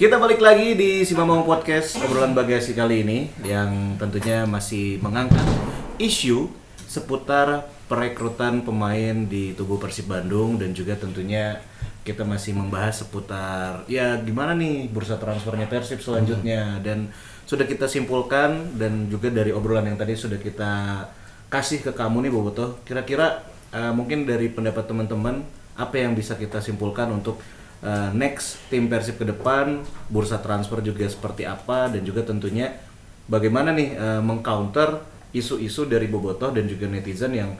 Kita balik lagi di Simamong Podcast obrolan bagasi kali ini yang tentunya masih mengangkat isu seputar perekrutan pemain di tubuh Persib Bandung dan juga tentunya kita masih membahas seputar ya gimana nih bursa transfernya Persib selanjutnya. Dan sudah kita simpulkan dan juga dari obrolan yang tadi sudah kita kasih ke kamu nih Boboto kira-kira eh, mungkin dari pendapat teman-teman apa yang bisa kita simpulkan untuk Uh, next tim Persib ke depan bursa transfer juga seperti apa dan juga tentunya bagaimana nih uh, mengcounter isu-isu dari Bobotoh dan juga netizen yang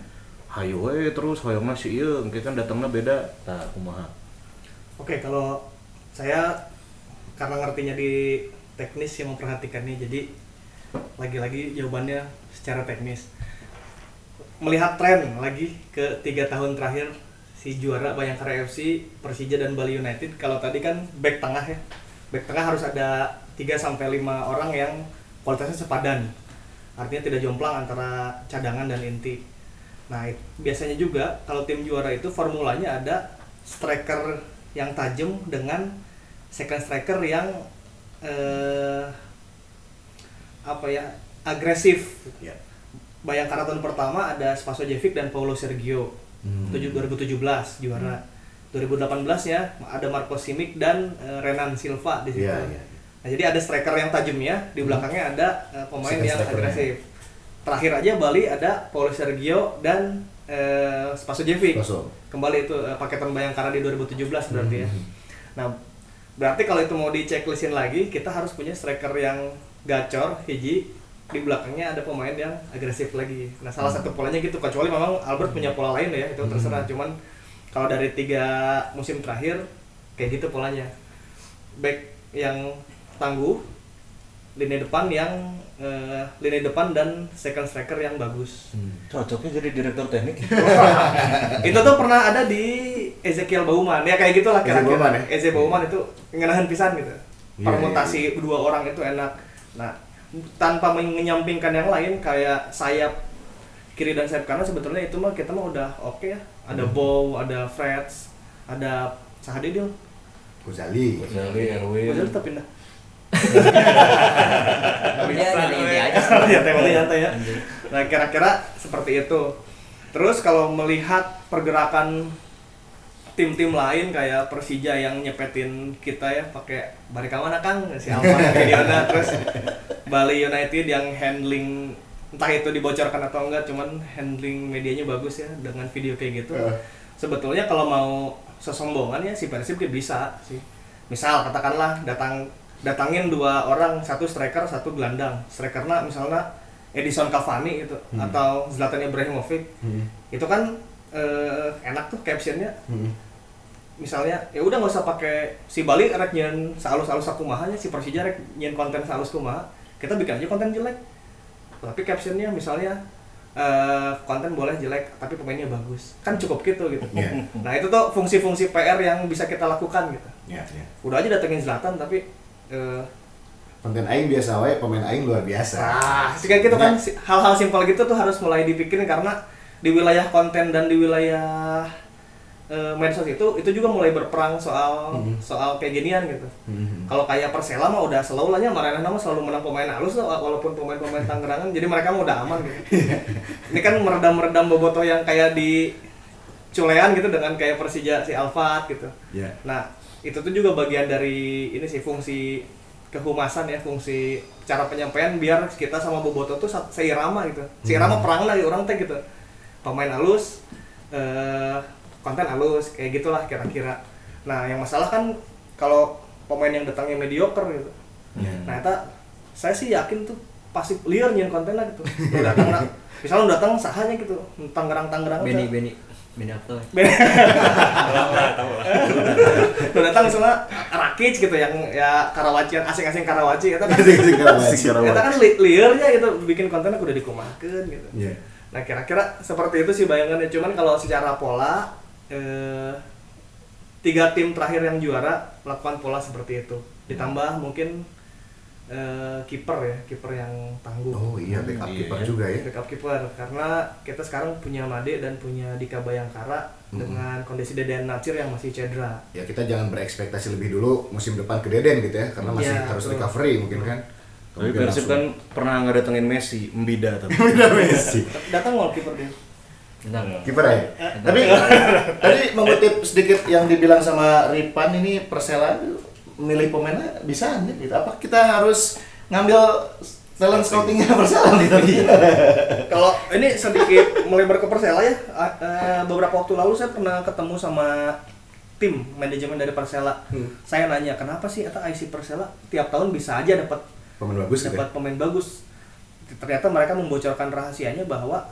hayo we terus hoyong masih iya mungkin kan datangnya beda tak kumaha Oke, kalau saya karena ngertinya di teknis yang memperhatikannya, jadi lagi-lagi jawabannya secara teknis. Melihat tren lagi ke tiga tahun terakhir si juara Bayangkara FC, Persija dan Bali United. Kalau tadi kan back tengah ya. Back tengah harus ada 3 sampai 5 orang yang kualitasnya sepadan. Artinya tidak jomplang antara cadangan dan inti. Nah, biasanya juga kalau tim juara itu formulanya ada striker yang tajam dengan second striker yang eh, apa ya agresif. Ya. Bayangkara tahun pertama ada Spasojevic dan Paulo Sergio. Hmm. Tujuh- 2017 juara. 2018 ya ada Marco Simic dan eh, Renan Silva di situ. Iya, iya. Nah, jadi ada striker yang tajam ya, di belakangnya ada eh, pemain Second yang strikernya. agresif. Terakhir aja Bali ada Paulo Sergio dan eh, Spasojevic. Spaso. Kembali itu eh, paketan Bayangkara di 2017 berarti ya. Hmm. Nah, berarti kalau itu mau diceklistin lagi, kita harus punya striker yang gacor, hiji, di belakangnya ada pemain yang agresif lagi. Nah, salah satu polanya gitu, kecuali memang Albert punya pola lain ya, itu terserah. Cuman kalau dari tiga musim terakhir, kayak gitu polanya. Back yang tangguh, lini depan yang eh, lini depan dan second striker yang bagus. Cocoknya jadi direktur teknik. itu tuh pernah ada di Ezekiel Bauman ya kayak gitulah Eze Bauman kira-kira ya? Eze Bauman itu ngenahan pisan gitu Iya, permutasi dua orang itu enak nah tanpa menyampingkan yang lain kayak sayap kiri dan sayap kanan sebetulnya itu mah kita mah udah oke ya. Ada Hmm. Bow ada Freds ada Sahadidil Gozali. Jali, Erwin. Gozali tetap pindah. Ya ya. Nah kira-kira seperti itu. Terus kalau melihat pergerakan tim-tim lain kayak Persija yang nyepetin kita ya pakai Barika mana Kang si Mediona terus Bali United yang handling entah itu dibocorkan atau enggak cuman handling medianya bagus ya dengan video kayak gitu. Eh. sebetulnya kalau mau sesombongan ya si Persib dia bisa sih. Misal katakanlah datang datangin dua orang satu striker satu gelandang. Strikernya misalnya Edison Cavani gitu atau Zlatan Ibrahimovic. Hmm. itu kan eh, enak tuh captionnya. Hmm. Misalnya ya udah nggak usah pakai si Bali rek nyen salus salus sakumahanya si Persija rek nyen konten salus kumaha kita bikin aja konten jelek tapi captionnya misalnya eh, konten boleh jelek tapi pemainnya bagus kan cukup gitu gitu Iya. nah itu tuh fungsi-fungsi PR yang bisa kita lakukan gitu Ya, ya. udah aja datengin Zlatan tapi eh, Konten aing biasa wae, pemain aing luar biasa. Nah, kayak gitu kan si- hal-hal simpel gitu tuh harus mulai dipikirin karena di wilayah konten dan di wilayah eh, medsos itu itu juga mulai berperang soal soal kayak ginian gitu. Hmm. Kalau kayak Persela mah udah selalu lah ya Marana nama selalu menang pemain halus walaupun pemain-pemain Tangerangan jadi mereka mah udah aman gitu. Ini kan meredam-meredam bobotoh yang kayak di culean gitu dengan kayak Persija si Alfat gitu. Ya. Nah, itu tuh juga bagian dari ini sih fungsi kehumasan ya, fungsi cara penyampaian biar kita sama Boboto tuh seirama gitu. Seirama perang lah orang teh gitu. Pemain halus, eh, konten halus, kayak gitulah kira-kira. Nah, yang masalah kan kalau pemain yang datangnya mediocre gitu. Ya. Nah, itu saya sih yakin tuh pasti liar nyen konten lah gitu. Lu datang lah. Misalnya lu datang sahanya gitu, Tangerang-Tangerang Beni aja. Beni Beni apa? Lu datang misalnya Rakic gitu yang ya Karawacian asing-asing Karawaci itu kan Asing-asing Karawaci. itu kan li liarnya gitu bikin kontennya udah dikumahkeun gitu. Ya. Nah, kira-kira seperti itu sih bayangannya. Cuman kalau secara pola eh, tiga tim terakhir yang juara melakukan pola seperti itu. Ditambah mungkin eh, kiper ya, kiper yang tangguh. Oh iya, backup Iya, keeper iya. juga ya. backup kiper karena kita sekarang punya Made dan punya Dika Bayangkara dengan kondisi Deden Nacir yang masih cedera. Ya kita jangan berekspektasi lebih dulu musim depan ke Deden gitu ya, karena masih Iya, harus betul. recovery mungkin kan. Tapi Persib kan pernah ngedatengin Messi, Mbida tapi. Benar Messi. Datang mau kiper dia. Kiper ya. Tapi tadi mengutip sedikit yang dibilang sama Ripan ini Persela milih pemainnya bisa nih gitu. Apa kita harus ngambil talent scoutingnya Persela nih tadi? Kalau ini sedikit melebar ke Persela ya, eh, beberapa waktu lalu saya pernah ketemu sama tim manajemen dari Persela. Saya nanya kenapa sih kata IC Persela tiap tahun bisa aja dapat Pemain bagus gitu. dapat ya? pemain bagus. Ternyata mereka membocorkan rahasianya bahwa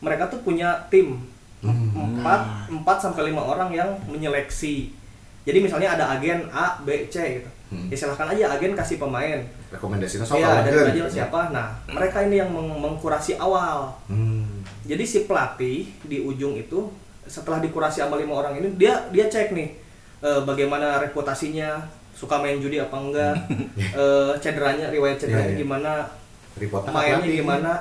mereka tuh punya tim empat empat sampai lima orang yang menyeleksi. Jadi misalnya ada agen A, B, C gitu. Hmm. Ya silahkan aja agen kasih pemain. Rekomendasinya soal Iya, dari aja siapa. Nah, mereka ini yang meng- mengkurasi awal. Hmm. Jadi si pelatih di ujung itu setelah dikurasi sama lima orang ini dia dia cek nih eh, bagaimana reputasinya suka main judi apa enggak eh, cederanya riwayat cederanya Iya, iya. gimana Reportnya mainnya pelatih. gimana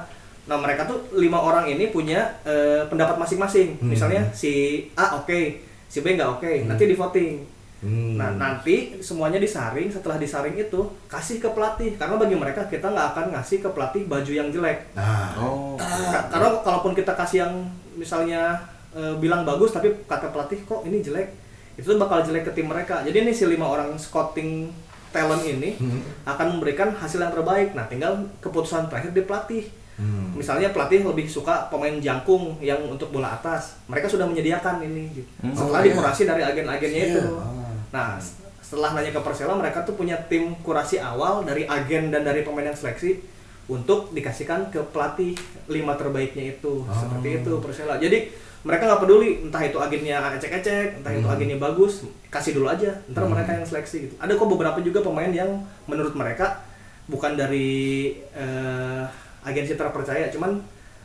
nah mereka tuh lima orang ini punya eh, pendapat masing-masing Hmm. misalnya si A oke si B nggak oke nanti di voting Hmm. Nah nanti semuanya disaring, setelah disaring itu kasih ke pelatih karena bagi mereka kita nggak akan ngasih ke pelatih baju yang jelek. Nah, Oh. Ka- Karena kalaupun kita kasih yang misalnya e, bilang bagus tapi kata pelatih kok ini jelek, itu tuh bakal jelek ke tim mereka. Jadi ini si lima orang scouting talent ini Hmm. akan memberikan hasil yang terbaik. Nah tinggal keputusan terakhir di pelatih. Hmm. Misalnya pelatih lebih suka pemain jangkung yang untuk bola atas. Mereka sudah menyediakan ini. gitu. Setelah Oh, iya. dikurasi dari agen-agennya Iya. itu. Ah. Nah, setelah nanya ke Persela, mereka tuh punya tim kurasi awal dari agen dan dari pemain yang seleksi untuk dikasihkan ke pelatih lima terbaiknya itu. Oh. Seperti itu Persela. Jadi mereka nggak peduli entah itu agennya ecek-ecek, entah itu Hmm. agennya bagus, kasih dulu aja. Ntar mereka yang seleksi gitu. Ada kok beberapa juga pemain yang menurut mereka bukan dari eh, agensi terpercaya, cuman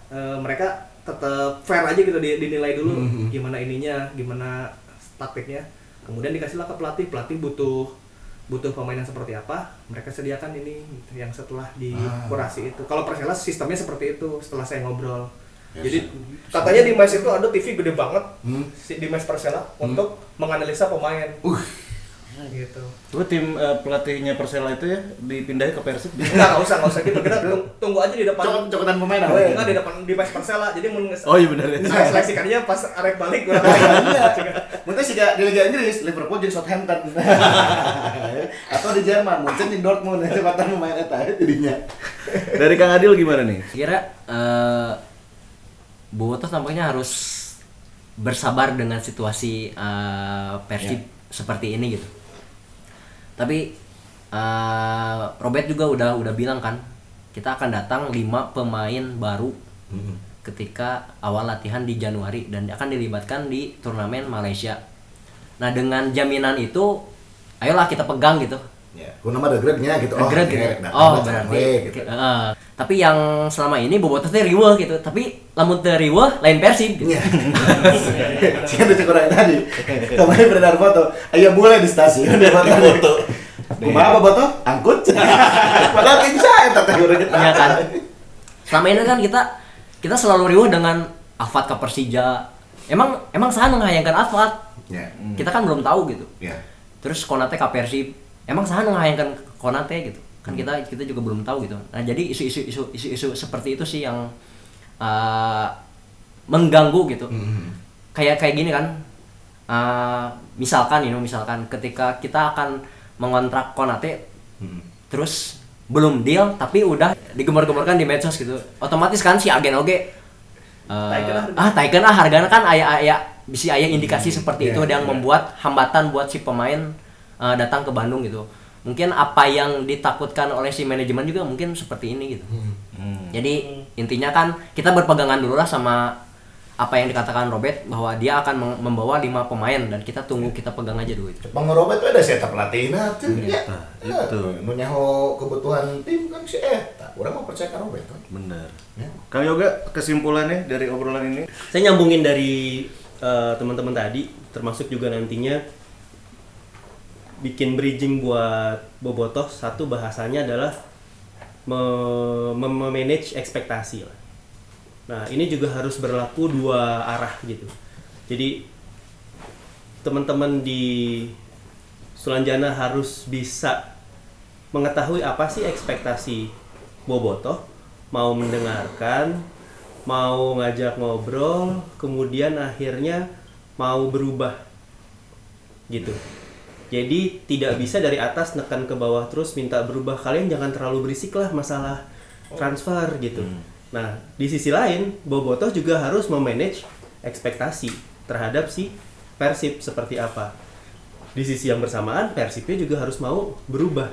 eh, mereka tetap fair aja gitu di- dinilai dulu Hmm. gimana ininya, gimana taktiknya. Kemudian dikasihlah ke pelatih, pelatih butuh butuh pemain yang seperti apa, mereka sediakan ini gitu, yang setelah dikurasi itu. Kalau Persela sistemnya seperti itu setelah saya ngobrol. Ya, Jadi katanya di mes itu ada TV gede banget Hmm. di mes Persela untuk menganalisa pemain. Uh. Gitu. Coba tim eh, pelatihnya Persela itu ya dipindahin ke Persib. Enggak, enggak usah, enggak usah gitu. Kita tung- tunggu aja di depan. Cok- cokotan pemain Oh, apa? enggak di depan di mes Persela. Jadi mun Oh iya benar ya. saya seleksikannya pas arek balik gua Iya. Mungkin sih di Liga Inggris, Liverpool jeung Southampton. Atau di Jerman, Munchen jeung Dortmund, kekuatan pemain eta jadinya. Dari Kang Adil gimana nih? kira eh Bobotoh tampaknya harus bersabar dengan situasi eh, Persib seperti ini gitu. Tapi eh, Robert juga udah udah bilang kan, kita akan datang 5 pemain baru ketika awal latihan di Januari dan akan dilibatkan di turnamen Malaysia. Nah dengan jaminan itu, ayolah kita pegang gitu. Ya, ku nama grade-nya gitu. Oh, Grade gitu. datang, Oh, berarti. gitu. Heeh. Tapi yang selama ini bobotoh teh riweuh gitu. Tapi lamun teu riweuh lain Persib gitu. Iya. Sih ada cekurang tadi. Kemarin beredar foto. Aya bule di stasiun di foto. Kumaha bobotoh? Angkut. Padahal tim saya eta teh urang kita. Iya kan? Selama ini kan kita kita selalu riweuh dengan Alfat ke Persija. Emang emang saha nu ngahayangkeun Alfat? Ya. Kita kan belum tahu gitu. Ya. Terus Konate ke Persib. Emang saha nu ngahayangkeun Konate gitu. Kan kita kita juga belum tahu gitu. Nah, jadi isu-isu isu isu-isu seperti itu sih yang uh, mengganggu gitu. Hmm. Kayak kayak gini kan. Uh, misalkan ini misalkan ketika kita akan mengontrak Konate Hmm. terus belum deal tapi udah digembar-gemborkan di medsos gitu otomatis kan si agen oge eh, harga. ah taikan ah harganya kan aya aya bisa aya indikasi seperti Iya, itu yang iya. membuat hambatan buat si pemain eh, datang ke Bandung gitu mungkin apa yang ditakutkan oleh si manajemen juga mungkin seperti ini gitu Hmm. jadi intinya kan kita berpegangan dulu lah sama apa yang dikatakan Robert bahwa dia akan mem- membawa lima pemain dan kita tunggu kita pegang aja dulu itu Bang Robert tuh ada si eta pelatihna tuh ya. itu. Nu nyaho kebutuhan tim kan si eta. Urang mau percaya ka Robert kan. Benar. Ya. Kang Yoga kesimpulannya dari obrolan ini? Saya nyambungin dari eh, teman-teman tadi, termasuk juga nantinya bikin bridging buat Bobotoh. Satu bahasanya adalah me- mem- memanage ekspektasi lah. Nah ini juga harus berlaku dua arah gitu. Jadi teman-teman di Sulanjana harus bisa mengetahui apa sih ekspektasi Bobotoh, mau mendengarkan, mau ngajak ngobrol, kemudian akhirnya mau berubah gitu. Jadi tidak bisa dari atas nekan ke bawah terus minta berubah. Kalian jangan terlalu berisik lah masalah transfer gitu. Nah, di sisi lain, Bobotoh juga harus memanage ekspektasi terhadap si Persib seperti apa. Di sisi yang bersamaan, Persibnya juga harus mau berubah.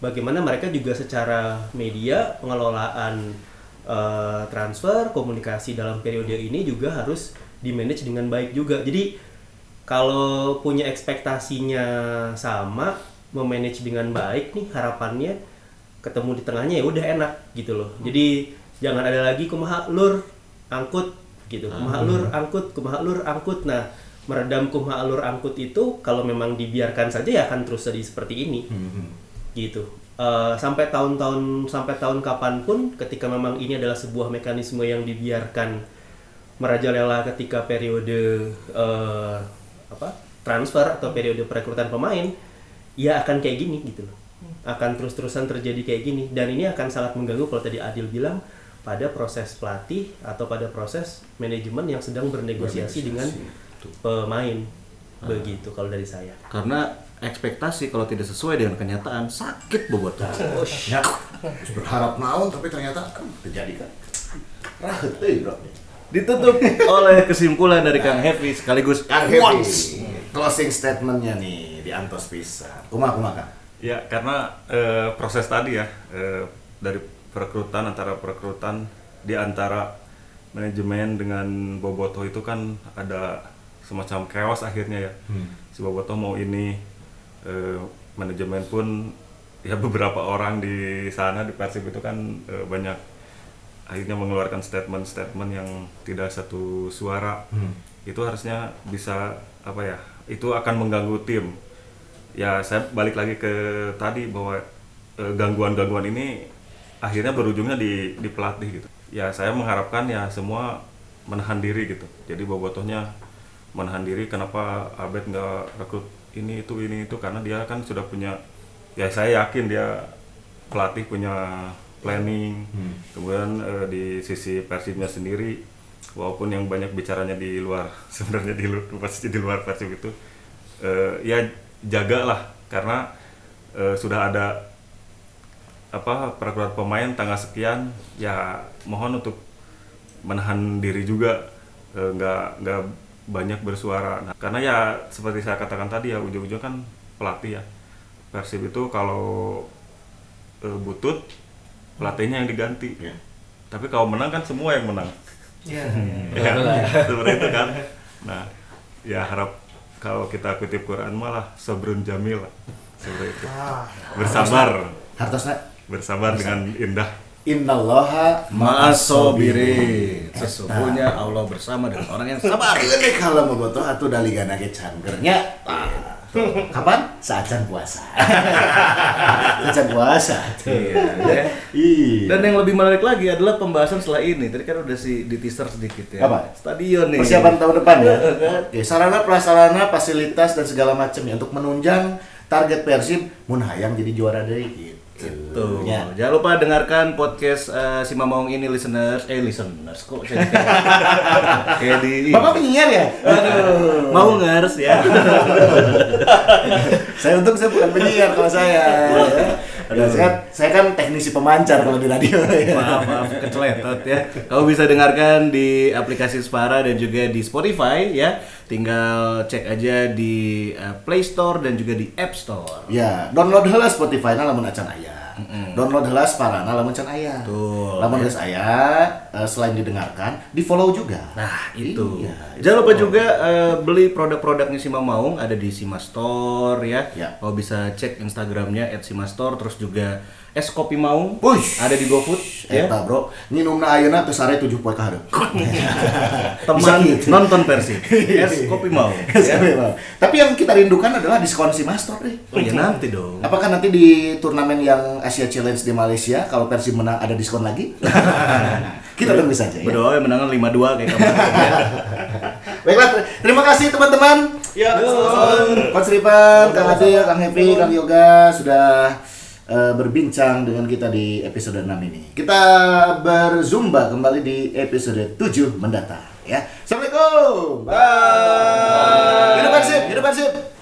Bagaimana mereka juga secara media pengelolaan eh, transfer, komunikasi dalam periode ini juga harus di-manage dengan baik juga. Jadi kalau punya ekspektasinya sama, memanage dengan baik nih harapannya ketemu di tengahnya ya udah enak gitu loh. Jadi jangan ada lagi kumaha lur angkut gitu. Kumaha lur angkut kumaha lur angkut. Nah meredam kumaha lur angkut itu kalau memang dibiarkan saja ya akan terus jadi seperti ini. Gitu. Eh, sampai tahun-tahun sampai tahun kapan pun ketika memang ini adalah sebuah mekanisme yang dibiarkan merajalela ketika periode eh, apa transfer atau periode perekrutan pemain ya akan kayak gini gitu loh. Akan terus-terusan terjadi kayak gini. Dan ini akan sangat mengganggu kalau tadi Adil bilang pada proses pelatih atau pada proses manajemen yang sedang bernegosiasi dengan pemain. Begitu kalau dari saya. Karena ekspektasi kalau tidak sesuai dengan kenyataan sakit bobot. Ya, berharap naon tapi ternyata terjadi kan. Rahet euy, Bro. Ditutup oleh kesimpulan dari Kang Heavy sekaligus Kang. Heavy, closing statementnya nih di Antos Pisan. Kumaha kumaha Kang? Ya, karena eh, proses tadi ya eh, dari perekrutan antara perekrutan di antara manajemen dengan Boboto itu kan ada semacam chaos akhirnya ya. Si Boboto mau ini eh, manajemen pun ya beberapa orang di sana di Persib itu kan eh, banyak akhirnya mengeluarkan statement-statement yang tidak satu suara. Itu harusnya bisa apa ya? Itu akan mengganggu tim ya saya balik lagi ke tadi bahwa eh, gangguan-gangguan ini akhirnya berujungnya di di pelatih gitu. Ya saya mengharapkan ya semua menahan diri gitu. Jadi bobotohnya menahan diri kenapa Abed nggak rekrut ini itu ini itu karena dia kan sudah punya ya saya yakin dia pelatih punya planning. Kemudian eh, di sisi Persibnya sendiri walaupun yang banyak bicaranya di luar sebenarnya di luar pasti di luar Persib itu eh, ya jagalah karena eh, sudah ada apa peraturan pemain tanggal sekian ya mohon untuk menahan diri juga nggak nggak banyak bersuara. Nah, karena ya seperti saya katakan tadi ya ujung-ujung kan pelatih ya. Persib itu kalau butut pelatihnya yang diganti Ya. tapi kalau menang kan semua yang menang Iya. ya, seperti itu kan. Nah, ya harap kalau kita kutip Quran malah sabrun jamil lah. Seperti itu. Bersabar, Hartosna bersabar dengan indah. innallaha Ma'asobirin. Sesungguhnya Allah bersama dengan orang yang sabar. Ini kalau mau botoh atau daligana ge canggernya. Kapan? Saat can puasa. Saat can puasa. Iya, ya. Iya. Dan yang lebih menarik lagi adalah pembahasan setelah ini. Tadi kan udah si di teaser sedikit ya. Apa? Stadion nih. persiapan tahun depan ya. Oke, sarana prasarana, fasilitas dan segala macam ya untuk menunjang target Persib mun hayang jadi juara deui gitu. Tuh, Ya. jangan lupa dengarkan podcast eh, si Mamong ini listeners, eh listeners kok jadi kayak di Bapak penyiar ya? Aduh. mau ngers ya. saya untung saya bukan penyiar kalau saya. Aduh, saya, saya kan teknisi pemancar kalau di radio. ya. maaf, maaf keceletot ya. Kamu bisa dengarkan di aplikasi Spara dan juga di Spotify ya. Tinggal cek aja di eh, Play Store dan juga di App Store. Ya, download Spotify na lamun acan aya. Download heula Sparana lamun can aya. Betul. Lamun geus aya, eh, selain didengarkan, di-follow juga. Nah, itu. Iya, Jangan lupa juga eh, beli produk-produknya Sima Maung ada di Sima Store ya. Ya. Kau bisa cek Instagramnya @simastore terus juga es kopi Maung Wush. ada di GoFood ya. Eta bro, nginumna ayeuna teu sare 7 poe ka hareup. Teman gitu. nonton versi es kopi Maung. Ya. Tapi yang kita rindukan adalah diskon si Master deh. Oh ya nanti dong. Apakah nanti di turnamen yang Asia Challenge di Malaysia kalau Persib menang ada diskon lagi? kita tunggu saja ya. Berdoa yang menangan 5-2 kayak kamu. Baiklah, ter- terima kasih teman-teman. Ya, Coach Ripan, Kang Adil, Kang Happy, Kang Yoga sudah eh, berbincang dengan kita di episode 6 ini. Kita berzumba kembali di episode 7 mendatang ya. Assalamualaikum. Bye. Hidup Persib, hidup Persib.